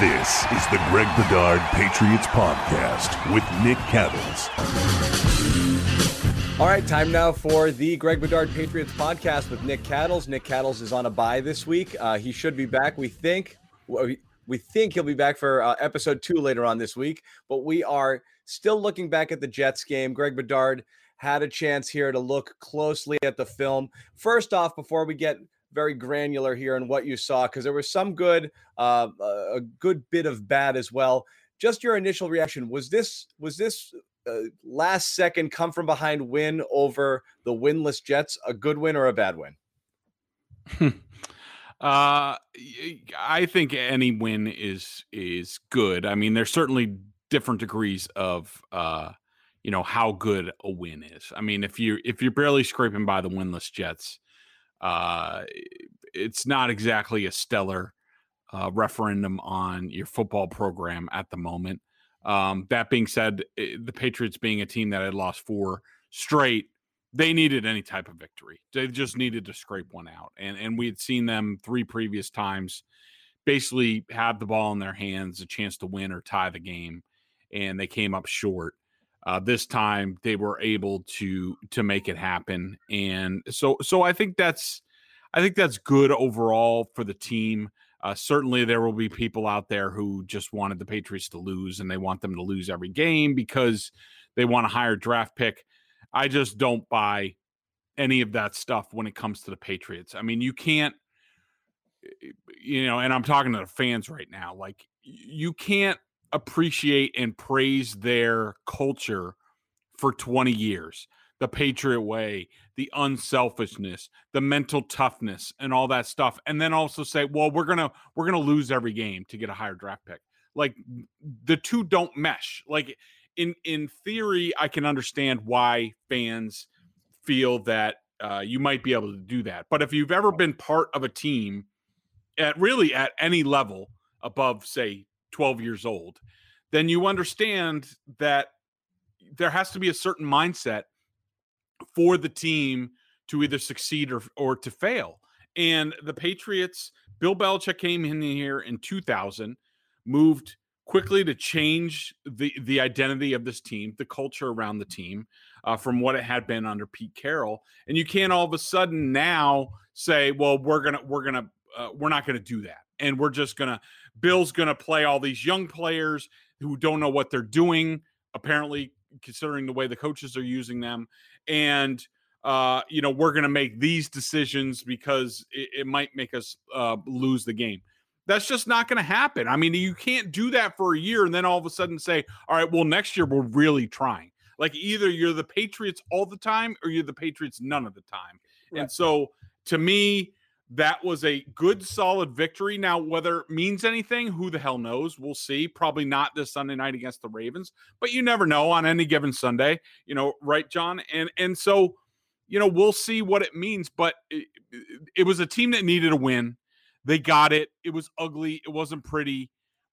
This is the Greg Bedard Patriots Podcast with Nick Cattles. All right, time now for the Greg Bedard Patriots Podcast with Nick Cattles. Nick Cattles is on a bye this week. Uh, he should be back. We think we think he'll be back for uh, episode two later on this week, but we are still looking back at the Jets game. Greg Bedard had a chance here to look closely at the film. First off, before we get very granular here in what you saw because there was some good, uh, a good bit of bad as well. Just your initial reaction was this was this uh, last second come from behind win over the winless Jets a good win or a bad win? uh, I think any win is is good. I mean, there's certainly different degrees of uh, you know how good a win is. I mean, if you if you're barely scraping by the winless Jets, uh, it's not exactly a stellar uh, referendum on your football program at the moment. Um, that being said, eh, the Patriots being a team that had lost four straight, they needed any type of victory. They just needed to scrape one out, and and we had seen them three previous times, basically have the ball in their hands, a chance to win or tie the game, and they came up short. Uh, this time they were able to to make it happen, and so so I think that's I think that's good overall for the team. Uh, certainly, there will be people out there who just wanted the Patriots to lose, and they want them to lose every game because they want a higher draft pick. I just don't buy any of that stuff when it comes to the Patriots. I mean, you can't, you know, and I'm talking to the fans right now. Like, you can't appreciate and praise their culture for 20 years. The patriot way the unselfishness the mental toughness and all that stuff. And then also say well we're gonna we're gonna lose every game to get a higher draft pick. Like the two don't mesh. Like in in theory i can understand why fans feel that uh, you might be able to do that. But if you've ever been part of a team at really at any level above say 12 years old, then you understand that there has to be a certain mindset for the team to either succeed or, or to fail. And the Patriots, Bill Belichick came in here in 2000, moved quickly to change the the identity of this team, the culture around the team, uh, from what it had been under Pete Carroll. And you can't all of a sudden now say, "Well, we're gonna we're gonna uh, we're not gonna do that," and we're just gonna Bill's going to play all these young players who don't know what they're doing, apparently, considering the way the coaches are using them. And, uh, you know, we're going to make these decisions because it, it might make us uh, lose the game. That's just not going to happen. I mean, you can't do that for a year and then all of a sudden say, all right, well, next year we're really trying. Like either you're the Patriots all the time or you're the Patriots none of the time. Right. And so to me, that was a good, solid victory. Now, whether it means anything, who the hell knows? We'll see. Probably not this Sunday night against the Ravens, but you never know on any given Sunday, you know, right, John? And and so, you know, we'll see what it means. But it, it was a team that needed a win. They got it. It was ugly. It wasn't pretty,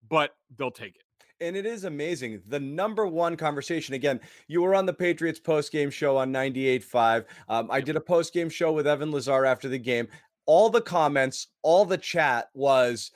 but they'll take it. And it is amazing. The number one conversation. Again, you were on the Patriots post game show on 98.5. Um, I did a post game show with Evan Lazar after the game all the comments, all the chat was,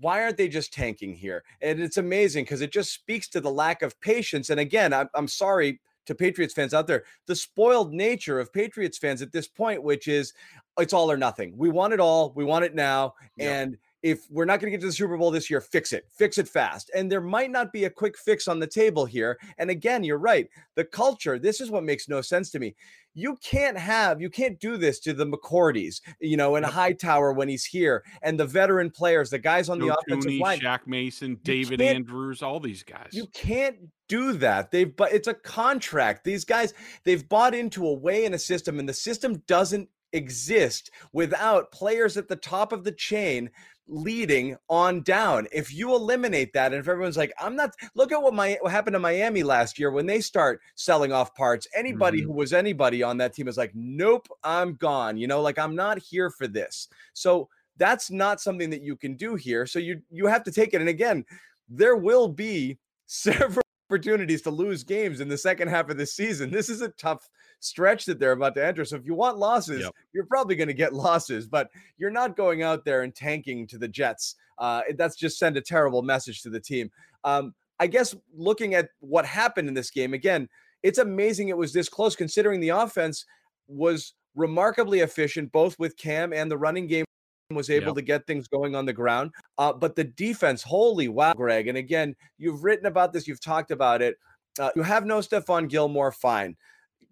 why aren't they just tanking here? And it's amazing because it just speaks to the lack of patience. And again, I'm, I'm sorry to Patriots fans out there, the spoiled nature of Patriots fans at this point, which is it's all or nothing. We want it all, we want it now. Yep. And if we're not going to get to the Super Bowl this year, fix it, fix it fast. And there might not be a quick fix on the table here. And again, you're right. The culture, this is what makes no sense to me. You can't have, you can't do this to the McCourties, you know, in a Hightower when he's here, and the veteran players, the guys on Joe the offensive Thuney, line, Shaq Mason, David Andrews, all these guys. You can't do that. They've but it's a contract. These guys, they've bought into a way in a system, and the system doesn't exist without players at the top of the chain leading on down. If you eliminate that, and if everyone's like, I'm not, look at what my what happened to Miami last year when they start selling off parts. Anybody mm-hmm. who was anybody on that team is like, nope, I'm gone. You know, like I'm not here for this. So that's not something that you can do here. So you you have to take it. And again, there will be several opportunities to lose games in the second half of the season. This is a tough stretch that they're about to enter. So if you want losses, yep. you're probably going to get losses, but you're not going out there and tanking to the Jets. Uh, that's just send a terrible message to the team. Um, I guess looking at what happened in this game again, it's amazing it was this close considering the offense was remarkably efficient both with Cam and the running game was able yep. to get things going on the ground. Uh, but the defense, holy wow, Greg. And again, you've written about this, you've talked about it. Uh, you have no Stephon Gilmore, fine.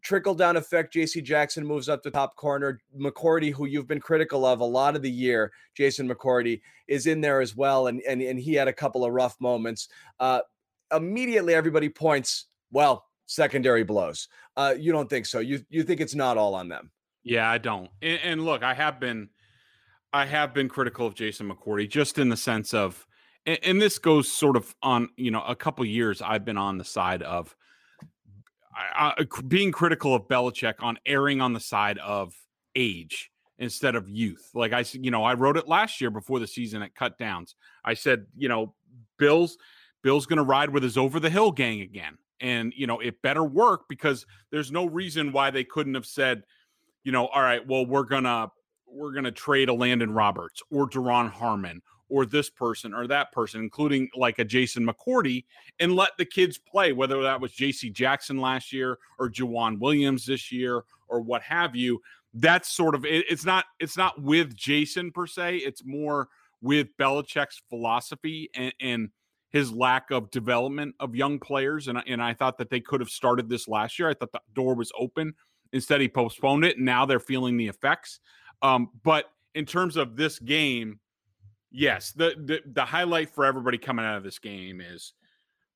Trickle down effect. JC Jackson moves up to top corner. McCourty, who you've been critical of a lot of the year, Jason McCourty, is in there as well. And, and, and he had a couple of rough moments. Uh, immediately, everybody points, well, secondary blows. Uh, you don't think so? You, you think it's not all on them? Yeah, I don't. And, and look, I have been I have been critical of Jason McCourty just in the sense of, and, this goes sort of on, you know, a couple years I've been on the side of uh, being critical of Belichick on erring on the side of age instead of youth. Like I said, you know, I wrote it last year before the season at cut downs. I said, you know, Bill's Bill's going to ride with his over the hill gang again. And, you know, it better work because there's no reason why they couldn't have said, you know, all right, well, we're to we're going to trade a Landon Roberts or Duron Harmon or this person or that person, including like a Jason McCourty, and let the kids play, whether that was JC Jackson last year or Joejuan Williams this year or what have you. That's sort of it, it's not it's not with Jason per se. It's more with Belichick's philosophy and, and his lack of development of young players. And, and I thought that they could have started this last year. I thought the door was open. Instead, he postponed it, and now they're feeling the effects. Um, but in terms of this game, yes, the, the the highlight for everybody coming out of this game is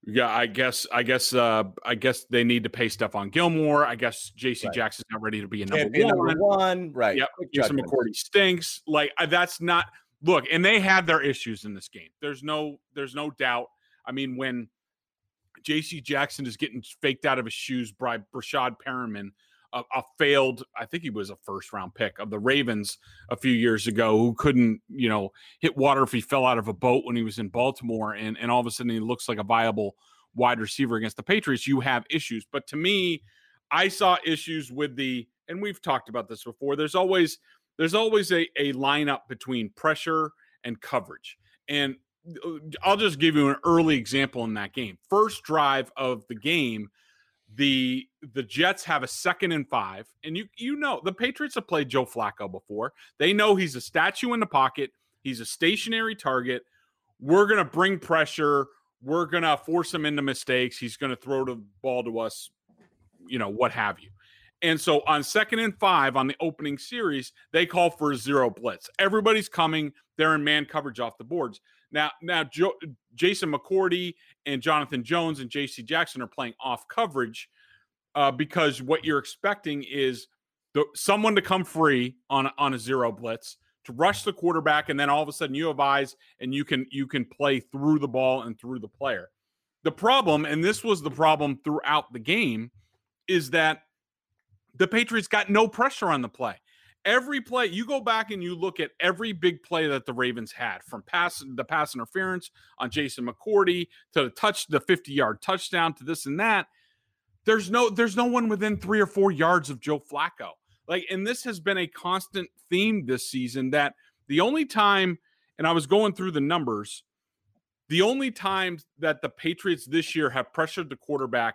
yeah, I guess I guess uh I guess they need to pay Stephon Gilmore. I guess JC right. Jackson's not ready to be a number be one. Number one, right. Yep. Jason McCourty stinks. Like that's not look, and they had their issues in this game. There's no there's no doubt. I mean, when JC Jackson is getting faked out of his shoes by Breshad Perriman a, a, failed, I think he was a first round pick of the Ravens a few years ago who couldn't, you know, hit water if he fell out of a boat when he was in Baltimore. And, and all of a sudden he looks like a viable wide receiver against the Patriots. You have issues. But to me, I saw issues with the, and we've talked about this before. There's always, there's always a, a lineup between pressure and coverage. And uh, I'll just give you an early example in that game. First drive of the game, the the Jets have a second and five, and you you know the Patriots have played Joe Flacco before. They know he's a statue in the pocket. He's a stationary target. We're gonna bring pressure. We're gonna force him into mistakes. He's gonna throw the ball to us, you know, what have you. And so on second and five on the opening series, they call for a zero blitz. Everybody's coming. They're in man coverage off the boards. Now, now jo- Jason McCourty and Jonathan Jones and J.C. Jackson are playing off coverage uh, because what you're expecting is the, someone to come free on on a zero blitz to rush the quarterback, and then all of a sudden you have eyes and you can you can play through the ball and through the player. The problem, and this was the problem throughout the game, is that the Patriots got no pressure on the play every play you go back and you look at every big play that the Ravens had from pass the pass interference on Jason McCourty to the touch the 50 yard touchdown to this and that. There's no there's no one within 3 or 4 yards of Joe Flacco. Like and this has been a constant theme this season that the only time and I was going through the numbers the only times that the Patriots this year have pressured the quarterback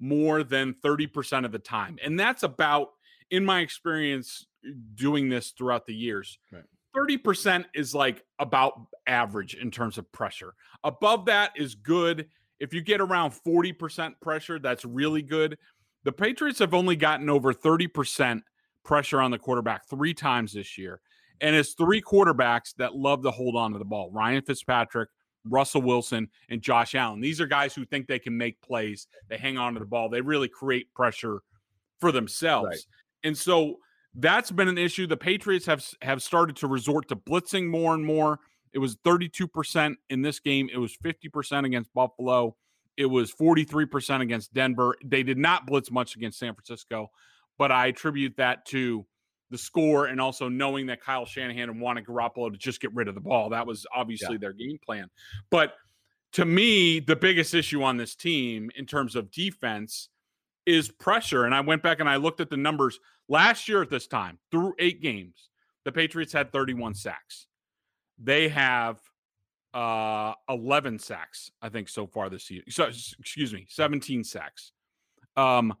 more than 30% of the time. And that's about in my experience doing this throughout the years. Right. 30% is like about average in terms of pressure. Above that is good. If you get around 40% pressure, that's really good. The Patriots have only gotten over 30% pressure on the quarterback three times this year. And it's three quarterbacks that love to hold on to the ball Ryan Fitzpatrick, Russell Wilson, and Josh Allen. These are guys who think they can make plays. They hang on to the ball. They really create pressure for themselves. Right. And so that's been an issue. The Patriots have have started to resort to blitzing more and more It was 32% in this game. It was 50% against Buffalo. It was 43% against Denver. They did not blitz much against San Francisco, but I attribute that to the score and also knowing that Kyle Shanahan wanted Garoppolo to just get rid of the ball. That was obviously yeah. their game plan. But to me, the biggest issue on this team in terms of defense is pressure. And I went back and I looked at the numbers last year at this time through eight games. The Patriots had 31 sacks. They have uh 11 sacks, I think, so far this year. So, excuse me, 17 sacks. Um,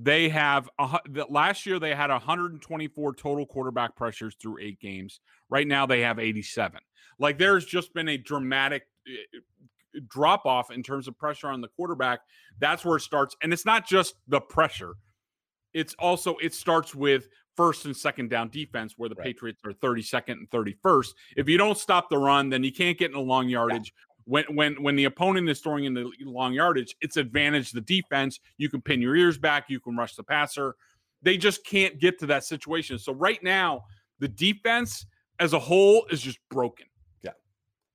they have a, last year they had 124 total quarterback pressures through eight games. Right now they have 87. Like there's just been a dramatic eh, drop off in terms of pressure on the quarterback. That's where it starts, and it's not just the pressure. It's also it starts with first and second down defense where the right. Patriots are 32nd and 31st. If you don't stop the run, then you can't get in a long yardage. Yeah. When when when the opponent is throwing in the long yardage, it's advantage the defense. You can pin your ears back, you can rush the passer. They just can't get to that situation. So right now, the defense as a whole is just broken. Yeah.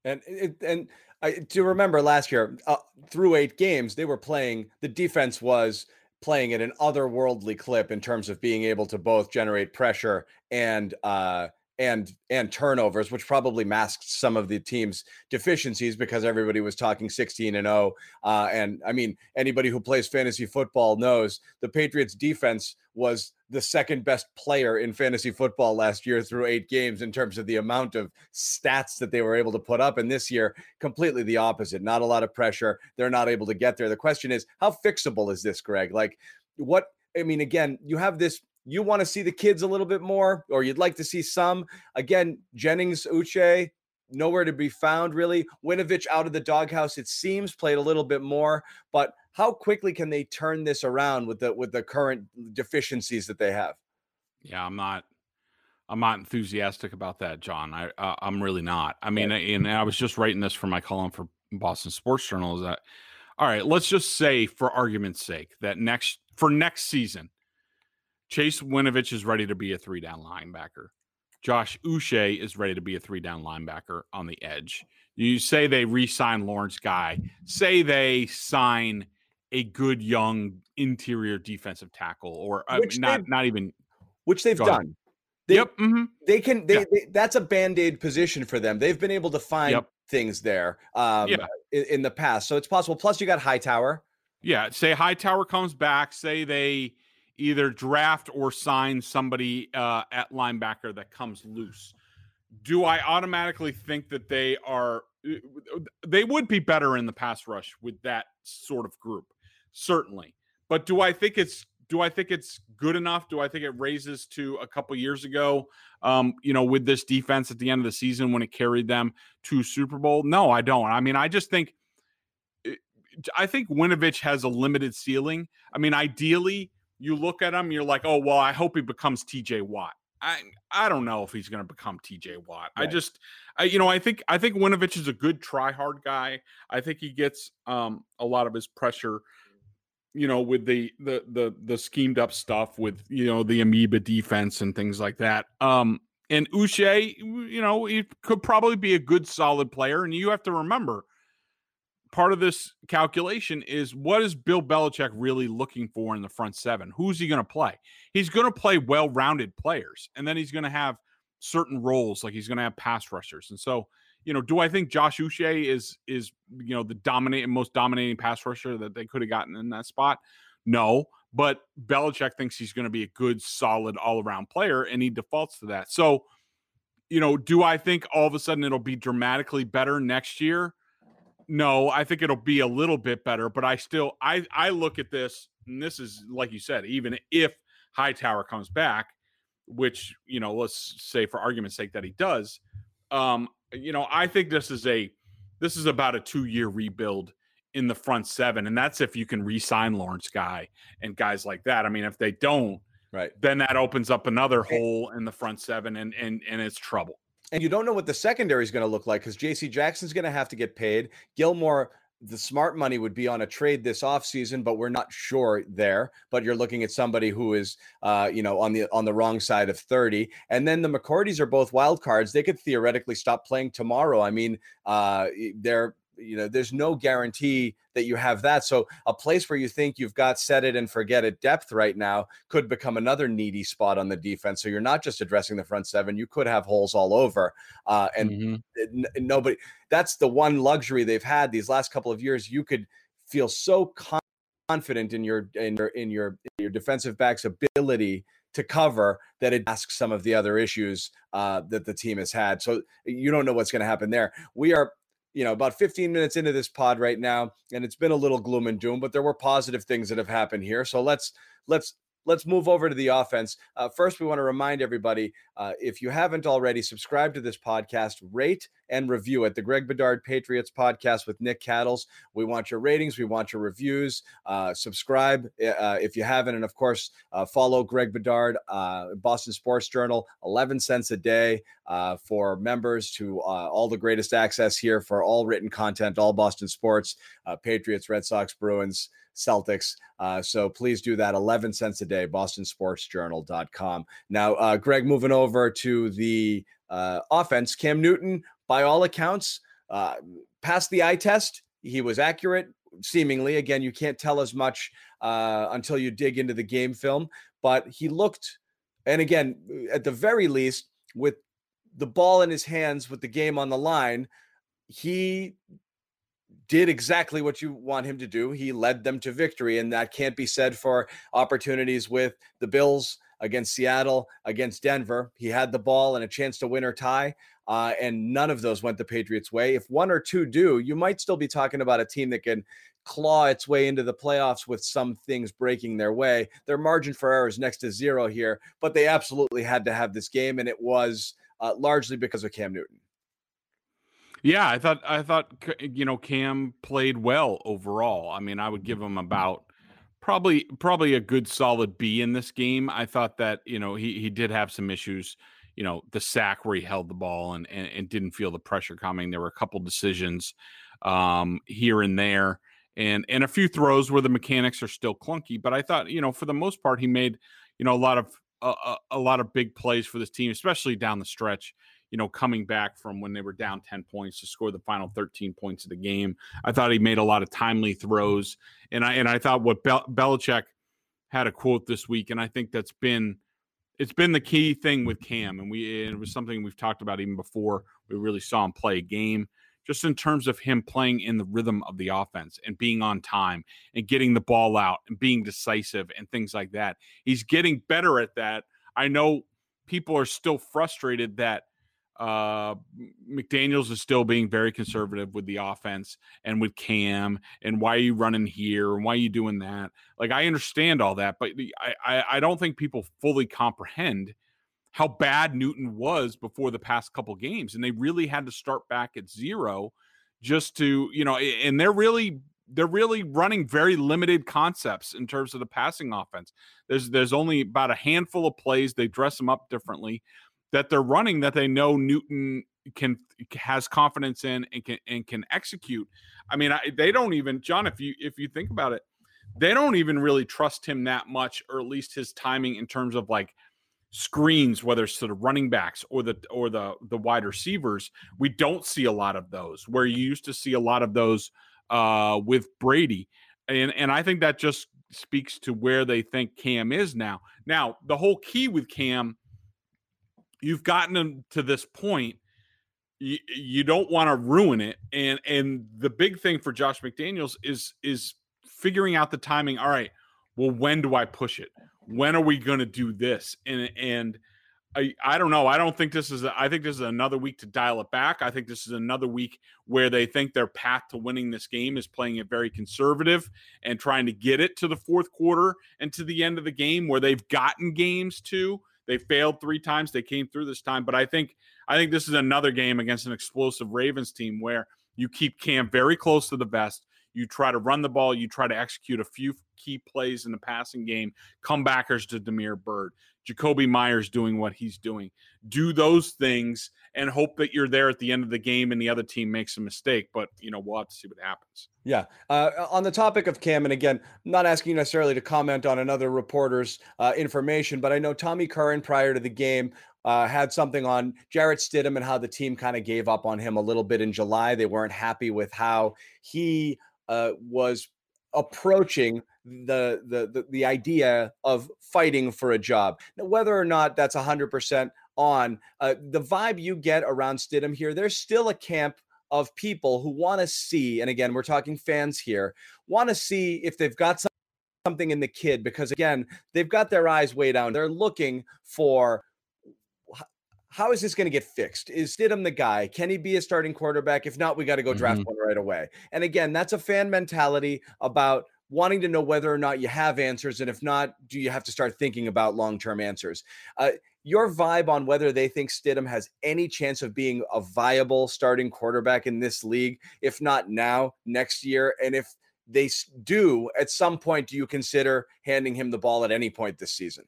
And it, and I do remember last year uh, through 8 games they were playing the defense was playing at an otherworldly clip in terms of being able to both generate pressure and uh, and and turnovers, which probably masked some of the team's deficiencies because everybody was talking 16 and 0. Uh, and I mean, anybody who plays fantasy football knows the Patriots defense was the second best player in fantasy football last year through eight games in terms of the amount of stats that they were able to put up. And this year, completely the opposite. Not a lot of pressure. They're not able to get there. The question is, how fixable is this, Greg? Like, what? I mean, again, you have this you want to see the kids a little bit more, or you'd like to see some. Again, Jennings, Uche, nowhere to be found really. Winovich out of the doghouse, it seems, played a little bit more. But how quickly can they turn this around with the with the current deficiencies that they have? Yeah, I'm not. I'm not enthusiastic about that, John. I uh, I'm really not. I mean, and I was just writing this for my column for Boston Sports Journal. Is that all right? Let's just say, for argument's sake, that next for next season, Chase Winovich is ready to be a three down linebacker. Josh Uche is ready to be a three down linebacker on the edge. You say they re sign Lawrence Guy, say they sign a good young interior defensive tackle, or uh, not, not even. Which they've done. They, yep. Mm-hmm. They can. They, yeah. they, that's a band aid position for them. They've been able to find yep. things there um, yeah. in, in, the past, so it's possible. Plus, you got Hightower. Yeah. Say Hightower comes back. Say they either draft or sign somebody uh, at linebacker that comes loose. Do I automatically think that they are uh, they would be better in the pass rush with that sort of group? Certainly. But do I think it's do I think it's good enough? Do I think it raises to a couple years ago, um, you know, with this defense at the end of the season when it carried them to Super Bowl? No, I don't. I mean, I just think eh, I think Winovich has a limited ceiling. I mean, ideally, you look at him, you're like, oh well, I hope he becomes T.J. Watt. I I don't know if he's going to become T.J. Watt. Right. I just, I, you know, I think I think Winovich is a good try hard guy. I think he gets um, a lot of his pressure, you know, with the the the the schemed up stuff with you know the amoeba defense and things like that. Um, and Uche, you know, he could probably be a good solid player. And you have to remember, part of this calculation is what is Bill Belichick really looking for in the front seven? Who's he going to play? He's going to play well rounded players, and then he's going to have certain roles, like he's going to have pass rushers. And so, you know, do I think Josh Uche is is you know the dominating most dominating pass rusher that they could have gotten in that spot? No, but Belichick thinks he's going to be a good, solid, all around player, and he defaults to that. So, you know, do I think all of a sudden it'll be dramatically better next year? No, I think it'll be a little bit better, but I still I I look at this and this is like you said, even if Hightower comes back, which, you know, let's say for argument's sake that he does, um, you know, I think this is a this is about a 2-year rebuild in the front seven and that's if you can re-sign Lawrence Guy and guys like that. I mean, if they don't, right. Then that opens up another hole in the front seven and and and it's trouble and you don't know what the secondary is going to look like because J.C. Jackson's going to have to get paid. Gilmore the smart money would be on a trade this offseason, but we're not sure there. But you're looking at somebody who is, uh, you know, on the on the wrong side of 30. And then the McCourties are both wild cards. They could theoretically stop playing tomorrow. I mean, uh, they're you know, there's no guarantee that you have that. So a place where you think you've got set it and forget it depth right now could become another needy spot on the defense. So you're not just addressing the front seven; you could have holes all over. Uh, and mm-hmm. nobody. That's the one luxury they've had these last couple of years. You could feel so confident in your in your in your in your defensive backs' ability to cover that it asks some of the other issues uh, that the team has had. So you don't know what's going to happen there. We are you know, about 15 minutes into this pod right now, and it's been a little gloom and doom, but there were positive things that have happened here. So let's let's let's move over to the offense. Uh, first, we want to remind everybody uh, if you haven't already, subscribe to this podcast, rate and review it. The Greg Bedard Patriots podcast with Nick Cattles. We want your ratings, we want your reviews. Uh, subscribe uh, if you haven't, and of course, uh, follow Greg Bedard, uh, Boston Sports Journal, 11 cents a day for members to all the greatest access here for all written content, all Boston sports, Patriots, Red Sox, Bruins. Celtics. Uh, so please do that. 11 cents a day, bostonsportsjournal.com. Now, uh, Greg, moving over to the uh, offense, Cam Newton, by all accounts, uh, passed the eye test. He was accurate, seemingly. Again, you can't tell as much uh, until you dig into the game film, but he looked, and again, at the very least, with the ball in his hands with the game on the line, he did exactly what you want him to do. He led them to victory, and that can't be said for opportunities with the Bills against Seattle, against Denver. He had the ball and a chance to win or tie, uh, and none of those went the Patriots' way. If one or two do, you might still be talking about a team that can claw its way into the playoffs with some things breaking their way. Their margin for error is next to zero here, but they absolutely had to have this game, and it was uh, largely because of Cam Newton. Yeah, I thought I thought you know Cam played well overall. I mean, I would give him about probably probably a good solid B in this game. I thought that you know he he did have some issues. You know, the sack where he held the ball and and, and didn't feel the pressure coming. There were a couple decisions um, here and there, and and a few throws where the mechanics are still clunky. But I thought you know for the most part he made you know a lot of a, a lot of big plays for this team, especially down the stretch you know, coming back from when they were down 10 points to score the final 13 points of the game. I thought he made a lot of timely throws. And I and I thought what Bel- Belichick had a quote this week, and I think that's been it's been the key thing with Cam. And we and it was something we've talked about even before we really saw him play a game. Just in terms of him playing in the rhythm of the offense and being on time and getting the ball out and being decisive and things like that. He's getting better at that. I know people are still frustrated that uh, McDaniels is still being very conservative with the offense and with Cam and why are you running here and why are you doing that? Like I understand all that, but I, I, I don't think people fully comprehend how bad Newton was before the past couple games, and they really had to start back at zero just to you know, and they're really they're really running very limited concepts in terms of the passing offense. There's there's only about a handful of plays. They dress them up differently that they're running that they know Newton can has confidence in and can and can execute. I mean, I, they don't even John. If you if you think about it, they don't even really trust him that much, or at least his timing in terms of like screens, whether it's to the running backs or the or the the wide receivers. We don't see a lot of those where you used to see a lot of those uh, with Brady, and and I think that just speaks to where they think Cam is now. Now the whole key with Cam you've gotten them to this point you, you don't want to ruin it and and the big thing for Josh McDaniels is is figuring out the timing all right well when do I push it when are we going to do this and and I, I don't know. I don't think this is. A, I think this is another week to dial it back. I think this is another week where they think their path to winning this game is playing it very conservative and trying to get it to the fourth quarter and to the end of the game where they've gotten games to they failed three times. They came through this time, but I think I think this is another game against an explosive Ravens team where you keep Cam very close to the vest. You try to run the ball. You try to execute a few key plays in the passing game. Comebackers to Damiere Byrd. Jakobi Meyers doing what he's doing. Do those things and hope that you're there at the end of the game and the other team makes a mistake. But you know, we'll have to see what happens. Yeah. Uh, on the topic of Cam, and again, I'm not asking you necessarily to comment on another reporter's uh, information, but I know Tommy Curran prior to the game uh, had something on Jarrett Stidham and how the team kind of gave up on him a little bit in July. They weren't happy with how he uh, was approaching the, the the the idea of fighting for a job. Now, whether or not that's hundred percent on uh, the vibe you get around Stidham here, there's still a camp of people who want to see, and again, we're talking fans here, want to see if they've got some, something in the kid because again, they've got their eyes way down. They're looking for how is this going to get fixed? Is Stidham the guy? Can he be a starting quarterback? If not, we got to go draft mm-hmm. one right away. And again, that's a fan mentality about wanting to know whether or not you have answers. And if not, do you have to start thinking about long term answers? Uh, your vibe on whether they think Stidham has any chance of being a viable starting quarterback in this league, if not now, next year, and if they do at some point, do you consider handing him the ball at any point this season?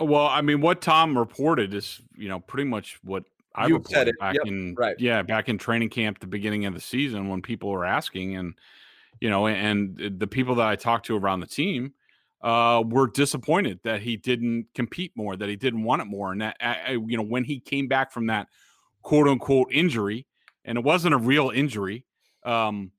Well, I mean, what Tom reported is, you know, pretty much what I you reported back yep, in right. yeah, back in training camp, the beginning of the season when people were asking, and you know, and the people that I talked to around the team uh, were disappointed that he didn't compete more, that he didn't want it more, and that I, you know, when he came back from that quote unquote injury, and it wasn't a real injury, um,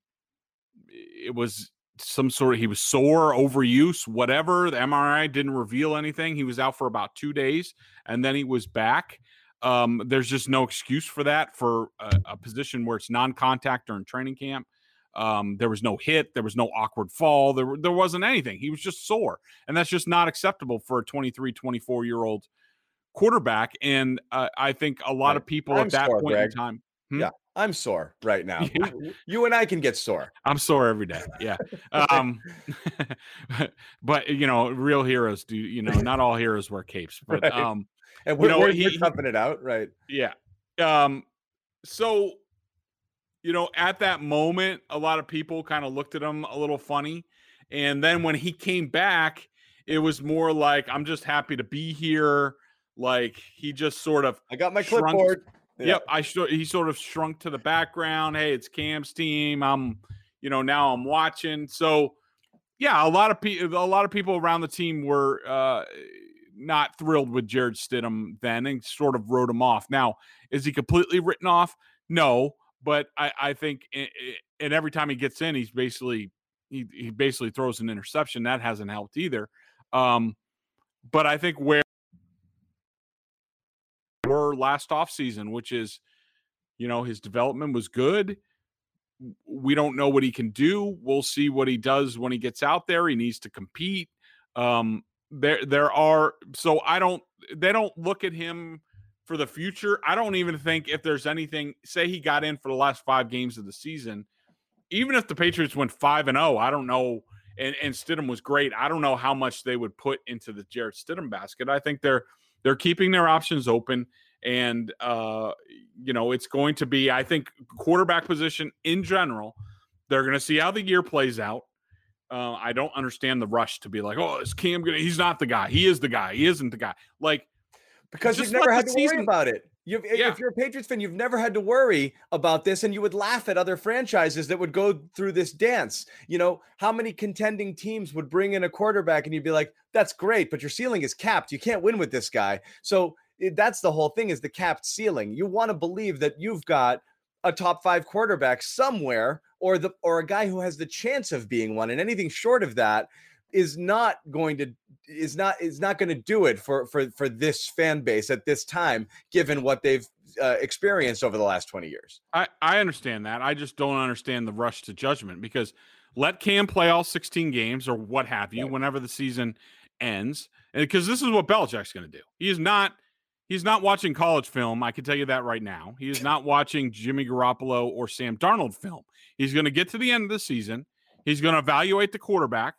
it was some sort of he was sore, overuse, whatever. The MRI didn't reveal anything. He was out for about two days and then he was back. Um, there's just no excuse for that for a, a position where it's non-contact during training camp. Um, there was no hit, there was no awkward fall, there, there wasn't anything. He was just sore, and that's just not acceptable for a 23, 24 year old quarterback. And uh, I think a lot right. of people I'm at that sore, point Greg. in time, hmm? yeah, I'm sore right now. Yeah. You, and I can get sore. I'm sore every day. Yeah. Um, but you know, real heroes do. You know, not all heroes wear capes, but right. um, and we're, you know, we're, he, we're it out, right? Yeah. Um, so you know, at that moment, a lot of people kind of looked at him a little funny, and then when he came back, it was more like, "I'm just happy to be here." Like he just sort of, I got my shrunk, clipboard yeah. Yep, I sh- he sort of shrunk to the background. Hey, it's Cam's team. I'm, you know, now I'm watching. So, yeah, a lot of people, a lot of people around the team were uh, not thrilled with Jarrett Stidham then, and sort of wrote him off. Now, is he completely written off? No, but I, I think, and every time he gets in, he's basically he, he basically throws an interception. That hasn't helped either. Um, but I think where were last offseason, which is, you know, his development was good. We don't know what he can do. We'll see what he does when he gets out there. He needs to compete. Um, there, there are so I don't. They don't look at him for the future. I don't even think if there's anything. Say he got in for the last five games of the season, even if the Patriots went five and zero, I don't know. And, and Stidham was great. I don't know how much they would put into the Jarrett Stidham basket. I think they're they're keeping their options open and uh, you know it's going to be i think quarterback position in general they're going to see how the year plays out uh, i don't understand the rush to be like oh is cam gonna he's not the guy he is the guy he isn't the guy like because you've never had to season... worry about it You've, yeah. If you're a Patriots fan, you've never had to worry about this, and you would laugh at other franchises that would go through this dance. You know, how many contending teams would bring in a quarterback, and you'd be like, "That's great, but your ceiling is capped. You can't win with this guy." So it, that's the whole thing: is the capped ceiling. You want to believe that you've got a top five quarterback somewhere, or the or a guy who has the chance of being one, and anything short of that is not going to is not is not going to do it for for for this fan base at this time given what they've uh, experienced over the last 20 years. I i understand that. I just don't understand the rush to judgment because let cam play all 16 games or what have you right. whenever the season ends because this is what Belichick's going to do. He is not he's not watching college film i can tell you that right now. He is not watching jimmy garoppolo or sam darnold film. He's going to get to the end of the season. He's going to evaluate the quarterback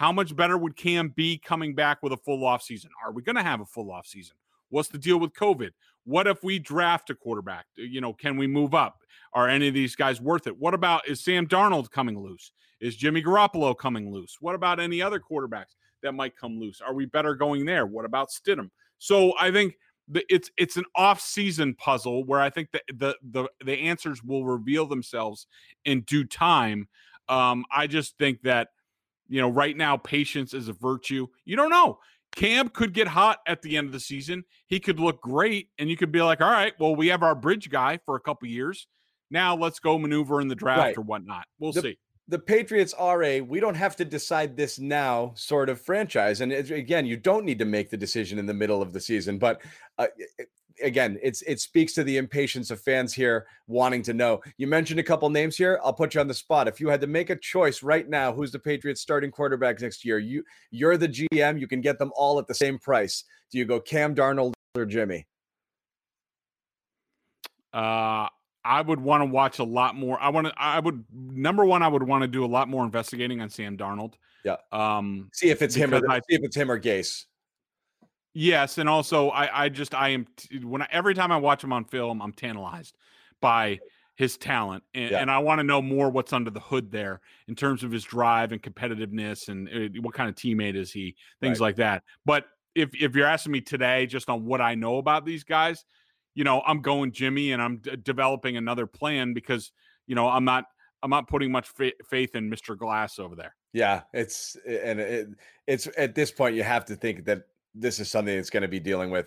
how much better would Cam be coming back with a full off season? Are we going to have a full off season? What's the deal with COVID? What if we draft a quarterback? You know, can we move up? Are any of these guys worth it? What about is Sam Darnold coming loose? Is Jimmy Garoppolo coming loose? What about any other quarterbacks? that might come loose? Are we better going there? What about Stidham? So I think the, it's it's an off-season puzzle where I think that the the the answers will reveal themselves in due time. Um, I just think that you know right now patience is a virtue. You don't know. Cam could get hot at the end of the season. He could look great, and you could be like, "All right, well, we have our bridge guy for a couple years. Now let's go maneuver in the draft right. or whatnot. We'll the, see." the Patriots are a we don't have to decide this now sort of franchise. And it, again, you don't need to make the decision in the middle of the season. But uh, again, it's it speaks to the impatience of fans here wanting to know. You mentioned a couple names here. I'll put you on the spot. If you had to make a choice right now, who's the Patriots starting quarterback next year? You you're the GM. You can get them all at the same price. Do you go Cam Darnold or Jimmy? Uh I would want to watch a lot more. I want to. I would number one. I would want to do a lot more investigating on Sam Darnold. Yeah. Um. See if it's him or the, I, see if it's him or Gase. Yes, and also I. I just I am when I, every time I watch him on film, I'm tantalized by his talent, and, yeah. and I want to know more what's under the hood there in terms of his drive and competitiveness, and uh, what kind of teammate is he, things right. like that. But if if you're asking me today, just on what I know about these guys, you know, I'm going Jimmy and I'm d- developing another plan because, you know, I'm not I'm not putting much fa- faith in Mr. Glass over there. Yeah, it's and it, it's at this point you have to think that this is something that's going to be dealing with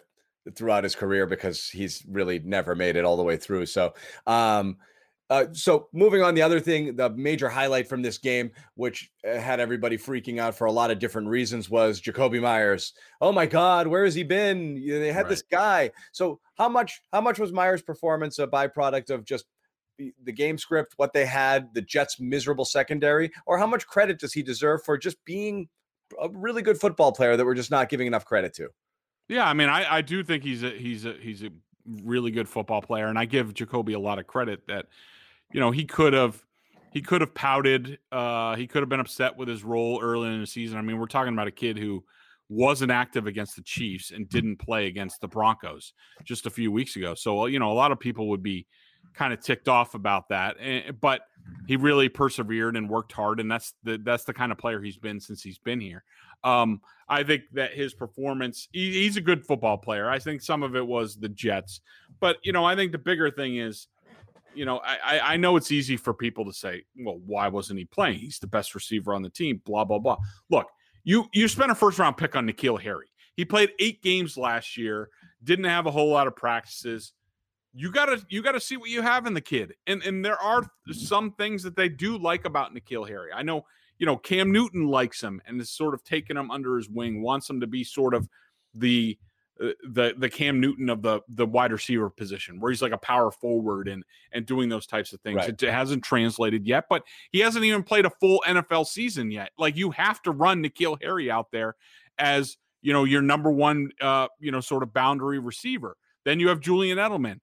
throughout his career because he's really never made it all the way through. So, um, uh, so moving on, the other thing, the major highlight from this game, which uh, had everybody freaking out for a lot of different reasons, was Jakobi Meyers. Oh my God, where has he been? They had right. this guy. So how much? How much was Meyers' performance a byproduct of just the game script, what they had, the Jets' miserable secondary, or how much credit does he deserve for just being a really good football player that we're just not giving enough credit to? Yeah, I mean, I, I do think he's a he's a he's a really good football player, and I give Jakobi a lot of credit that you know, he could have he could have pouted. Uh, he could have been upset with his role early in the season. I mean, we're talking about a kid who wasn't active against the Chiefs and didn't play against the Broncos just a few weeks ago. So, you know, a lot of people would be kind of ticked off about that. And, eh, but he really persevered and worked hard, and that's the that's the kind of player he's been since he's been here. Um, I think that his performance, he, he's a good football player. I think some of it was the Jets, but you know, I think the bigger thing is you know, I, I know it's easy for people to say, well, why wasn't he playing? He's the best receiver on the team, blah, blah, blah. Look, you you spent a first round pick on N'Keal Harry. He played eight games last year, didn't have a whole lot of practices. You gotta you gotta see what you have in the kid. And and there are some things that they do like about N'Keal Harry. I know, you know, Cam Newton likes him and is sort of taking him under his wing, wants him to be sort of the uh, the the Cam Newton of the the wide receiver position, where he's like a power forward and and doing those types of things. Right. It, it, hasn't translated yet, but he hasn't even played a full NFL season yet. Like you have to run N'Keal Harry out there as you know your number one, uh, you know, sort of boundary receiver. Then you have Julian Edelman.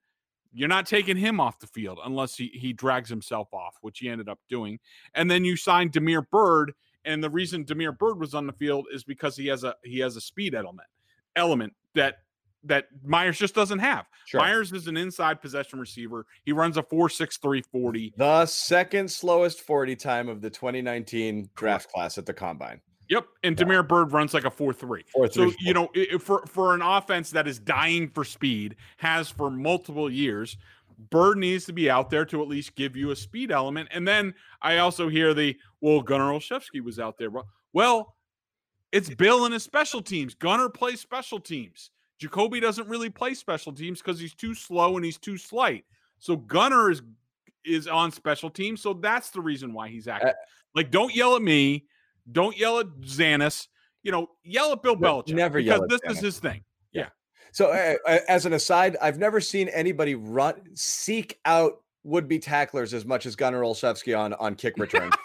You're not taking him off the field unless he he drags himself off, which he ended up doing. And then you sign Damiere Byrd, and the reason Damiere Byrd was on the field is because he has a he has a speed element element that that Meyers just doesn't have. Sure. Meyers is an inside possession receiver. He runs a 4.63 40. The second slowest 40 time of the 2019 draft class at the combine. Yep, and yeah. Damiere Byrd runs like a 4-3. 4-3. So, you know, for for an offense that is dying for speed, has for multiple years, Byrd needs to be out there to at least give you a speed element. And then I also hear the well, Gunnar Olszewski was out there. Well, it's Bill and his special teams. Gunnar plays special teams. Jakobi doesn't really play special teams because he's too slow and he's too slight. So Gunnar is is on special teams. So that's the reason why he's active. Uh, like, don't yell at me. Don't yell at Zanis. You know, yell at Bill Belichick. Never because this Zanis. is his thing. Yeah. So, uh, as an aside, I've never seen anybody run seek out would be tacklers as much as Gunnar Olszewski on on kick return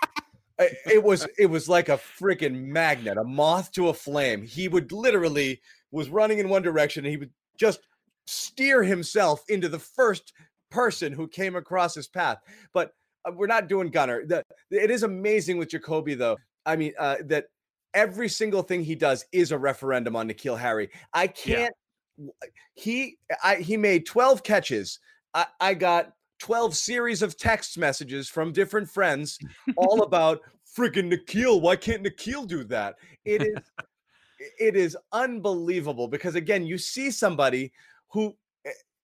it was it was like a freaking magnet, a moth to a flame. He would literally was running in one direction and he would just steer himself into the first person who came across his path. But uh, we're not doing Gunnar. The, it is amazing with Jakobi though. I mean uh, that every single thing he does is a referendum on N'Keal Harry. I can't. Yeah. He I he made twelve catches. I, I got 12 series of text messages from different friends all about freaking N'Keal. Why can't Nikhil do that? It is it is unbelievable because again, you see somebody who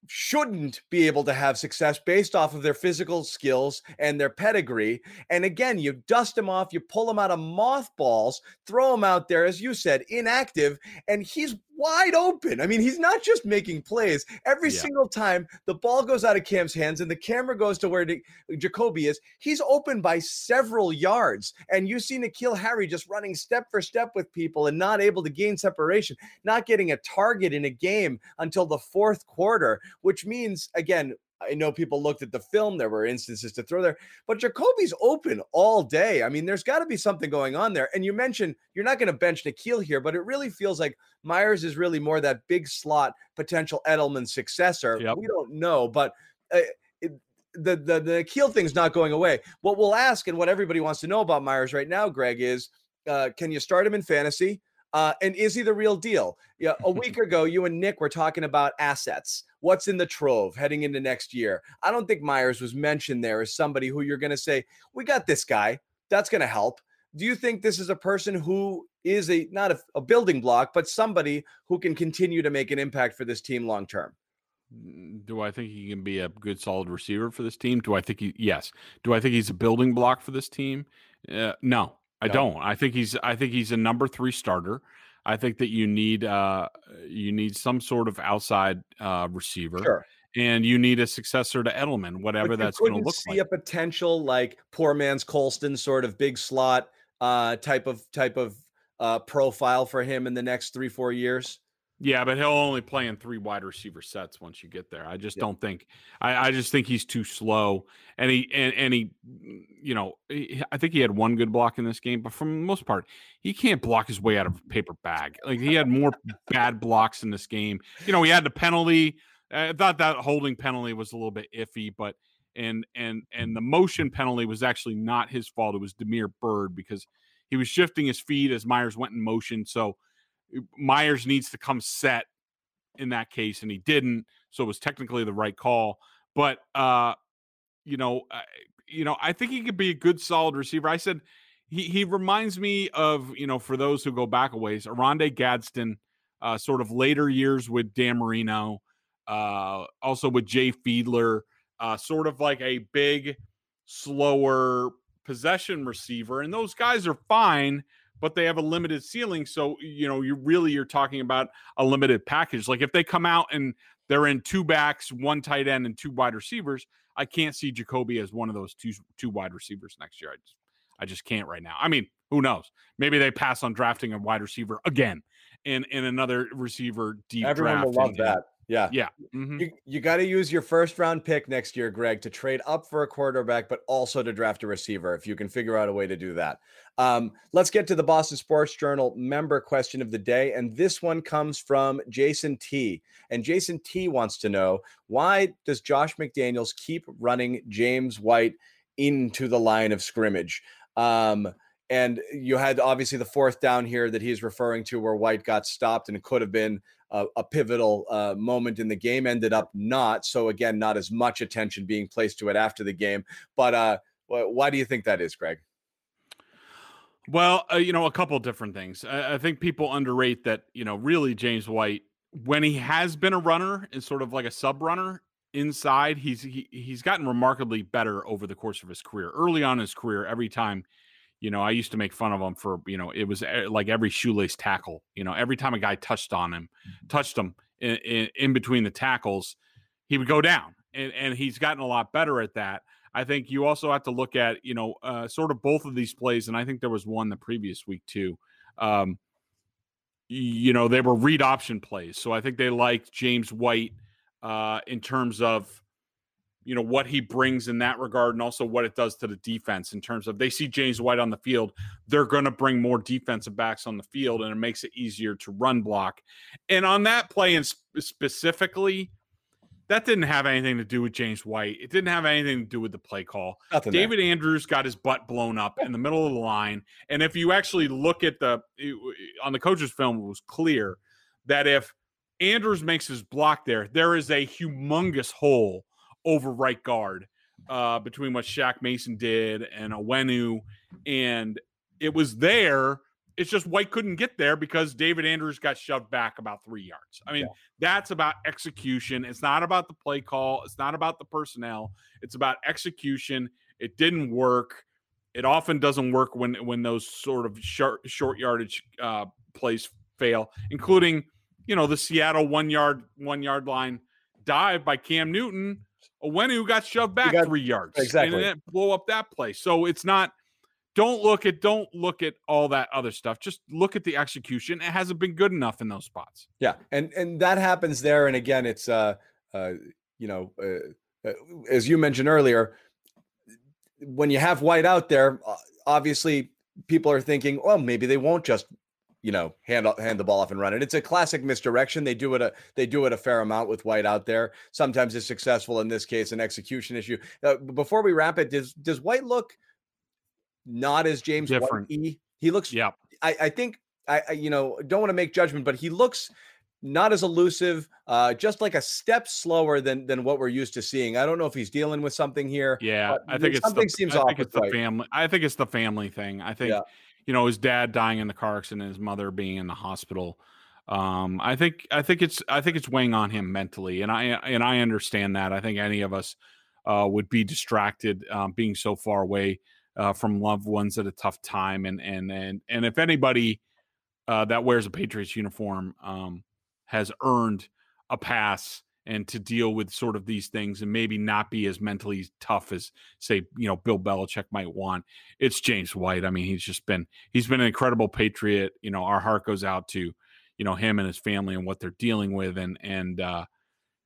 shouldn't be able to have success based off of their physical skills and their pedigree. And again, you dust them off, you pull them out of mothballs, throw them out there, as you said, inactive, and he's wide open. I mean, he's not just making plays. Every yeah. single time the ball goes out of Cam's hands and the camera goes to where Jakobi is, he's open by several yards. And you see N'Keal Harry just running step for step with people and not able to gain separation, not getting a target in a game until the fourth quarter, which means, again, I know people looked at the film. There were instances to throw there, but Jakobi's open all day. I mean, there's got to be something going on there. And you mentioned you're not going to bench N'Keal Harry, but it really feels like Meyers is really more that big slot potential Edelman successor. Yep. We don't know, but uh, it, the the the N'Keal thing's not going away. What we'll ask and what everybody wants to know about Meyers right now, Greg, is uh, can you start him in fantasy? Uh, and is he the real deal? Yeah, a week ago, you and Nick were talking about assets. What's in the trove heading into next year? I don't think Meyers was mentioned there as somebody who you're going to say, we got this guy. That's going to help. Do you think this is a person who is a not a, a building block, but somebody who can continue to make an impact for this team long term? Mm, do I think he can be a good, solid receiver for this team? Do I think he? Yes. Do I think he's a building block for this team? Uh, no, I no. don't. I think he's. I think he's a number three starter. I think that you need uh, you need some sort of outside uh, receiver. Sure. And you need a successor to Edelman, whatever that's going to look see like. a potential like poor man's Colston sort of big slot uh, type of type of uh, profile for him in the next three four years. Yeah, but he'll only play in three wide receiver sets once you get there. I just don't think. I, I, just think he's too slow, and he and, and he, mm, you know, he, I think he had one good block in this game, but for the most part, he can't block his way out of a paper bag. Like he had more bad blocks in this game. You know, he had the penalty. I thought that holding penalty was a little bit iffy, but and and and the motion penalty was actually not his fault. It was Damiere Byrd because he was shifting his feet as Meyers went in motion. So Meyers needs to come set in that case, and he didn't. So it was technically the right call. But uh, you know, I, you know, I think he could be a good, solid receiver. I said he he reminds me of you know, for those who go back a ways, Oronde Gadsden, uh, sort of later years with Dan Marino, uh, also with Jay Fiedler, uh, sort of like a big, slower possession receiver, and those guys are fine but they have a limited ceiling. So, you know, you really you're talking about a limited package. Like if they come out and they're in two backs, one tight end, and two wide receivers, I can't see Jakobi as one of those two two wide receivers next year. I just I just can't right now. I mean, who knows? Maybe they pass on drafting a wide receiver again and and another receiver deep. Everyone will love that. Yeah. Yeah. Mm-hmm. You, you got to use your first round pick next year, Greg, to trade up for a quarterback, but also to draft a receiver if you can figure out a way to do that. Um, let's get to the Boston Sports Journal member question of the day. And this one comes from Jason T. And Jason T wants to know why does Josh McDaniels keep running James White into the line of scrimmage? Um, and you had obviously the fourth down here that he's referring to where White got stopped and it could have been a, a pivotal uh, moment in the game. Ended up not. So again, not as much attention being placed to it after the game. But uh, why do you think that is, Greg? Well, uh, you know, a couple different things. I, I, think people underrate that. You know, really, James White, when he has been a runner, is sort of like a sub runner inside. He's he, he's gotten remarkably better over the course of his career. Early on his career, every time you know, I used to make fun of him for, you know, it was eh, like every shoelace tackle. You know, every time a guy touched on him, mm-hmm. touched him in, in, in between the tackles, he would go down. And, and he's gotten a lot better at that. I think you also have to look at, you know, uh, sort of both of these plays. And I think there was one the previous week too. Um, you know, they were read option plays. So I think they liked James White uh, in terms of you know what he brings in that regard and also what it does to the defense in terms of they see James White on the field they're going to bring more defensive backs on the field and it makes it easier to run block. And on that play and specifically that didn't have anything to do with James White. It didn't have anything to do with the play call. Nothing David there. Andrews got his butt blown up in the middle of the line. And if you actually look at the on the coach's film it was clear that if Andrews makes his block there there is a humongous hole over right guard uh, between what Shaq Mason did and Onwenu, and it was there It's just White couldn't get there because David Andrews got shoved back about three yards. I mean, yeah. that's about execution. It's not about the play call. It's not about the personnel. It's about execution. It didn't work. It often doesn't work when when those sort of short short yardage uh, plays fail, including you know the Seattle one yard one yard line dive by Cam Newton. Onwenu got shoved back got, three yards, exactly, and it blow up that play. So it's not don't look at don't look at all that other stuff. Just look at the execution. It hasn't been good enough in those spots. Yeah, and and that happens there. And again, it's uh, uh you know, uh, uh, as you mentioned earlier, when you have White out there, obviously people are thinking, well, maybe they won't just you know hand hand the ball off and run it. It's a classic misdirection. They do it a they do it a fair amount with White out there. Sometimes it's successful. In this case, an execution issue. Uh, before we wrap it, does does White look? not as James different. White. He looks. Yeah. I, I think I, I you know don't want to make judgment, but he looks not as elusive, uh, just like a step slower than than what we're used to seeing. I don't know if he's dealing with something here. Yeah, I think it's something the, seems I off. It's the family. I think it's the family thing. I think yeah. You know his dad dying in the car accident, his mother being in the hospital. Um, I think I think it's I think it's weighing on him mentally, and I and I understand that. I think any of us uh, would be distracted um, being so far away uh, from loved ones at a tough time. And and and and if anybody uh, that wears a Patriots uniform um, has earned a pass and to deal with sort of these things and maybe not be as mentally tough as say you know Bill Belichick might want. It's James White. I mean, he's just been he's been an incredible Patriot. You know, our heart goes out to you know him and his family and what they're dealing with, and and uh,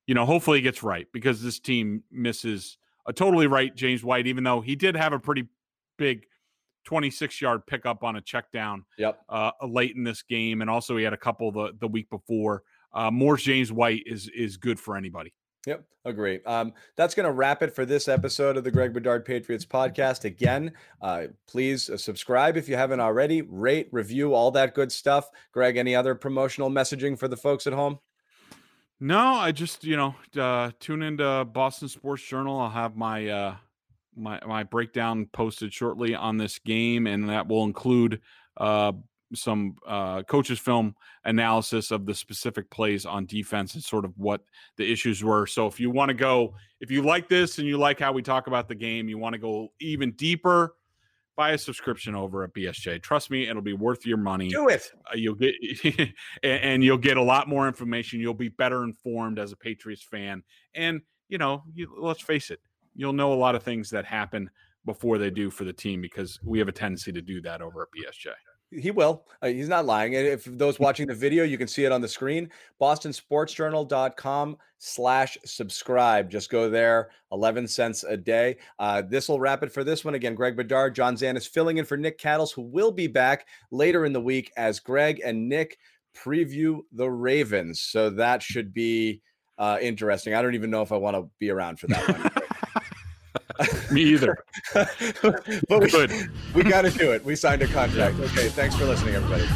you know hopefully he gets right because this team misses a totally right James White, even though he did have a pretty big 26 yard pickup on a check down yep. Uh, late in this game. And also he had a couple the, the week before. Uh, Morris James White is is good for anybody. Yep, agree. Um, that's going to wrap it for this episode of the Greg Bedard Patriots podcast. Again, uh, please uh, subscribe if you haven't already, rate, review, all that good stuff. Greg, any other promotional messaging for the folks at home? No, I just, you know, uh, tune into Boston Sports Journal. I'll have my uh, my my breakdown posted shortly on this game, and that will include uh, some uh, coaches film analysis of the specific plays on defense and sort of what the issues were. So if you want to go, if you like this and you like how we talk about the game, you want to go even deeper. Buy a subscription over at BSJ. Trust me, it'll be worth your money. Do it. Uh, you'll get and, and you'll get a lot more information. You'll be better informed as a Patriots fan. And you know, you, let's face it, you'll know a lot of things that happen before they do for the team because we have a tendency to do that over at BSJ. He will. Uh, he's not lying. If those watching the video, you can see it on the screen. BostonSportsJournal.com slash subscribe. Just go there. 11 cents a day. Uh, this will wrap it for this one. Again, Greg Bedard, John Zanis filling in for Nick Cattles, who will be back later in the week as Greg and Nick preview the Ravens. So that should be uh, interesting. I don't even know if I want to be around for that one. Me either. but we, we got to do it. We signed a contract. Okay. Thanks for listening, everybody.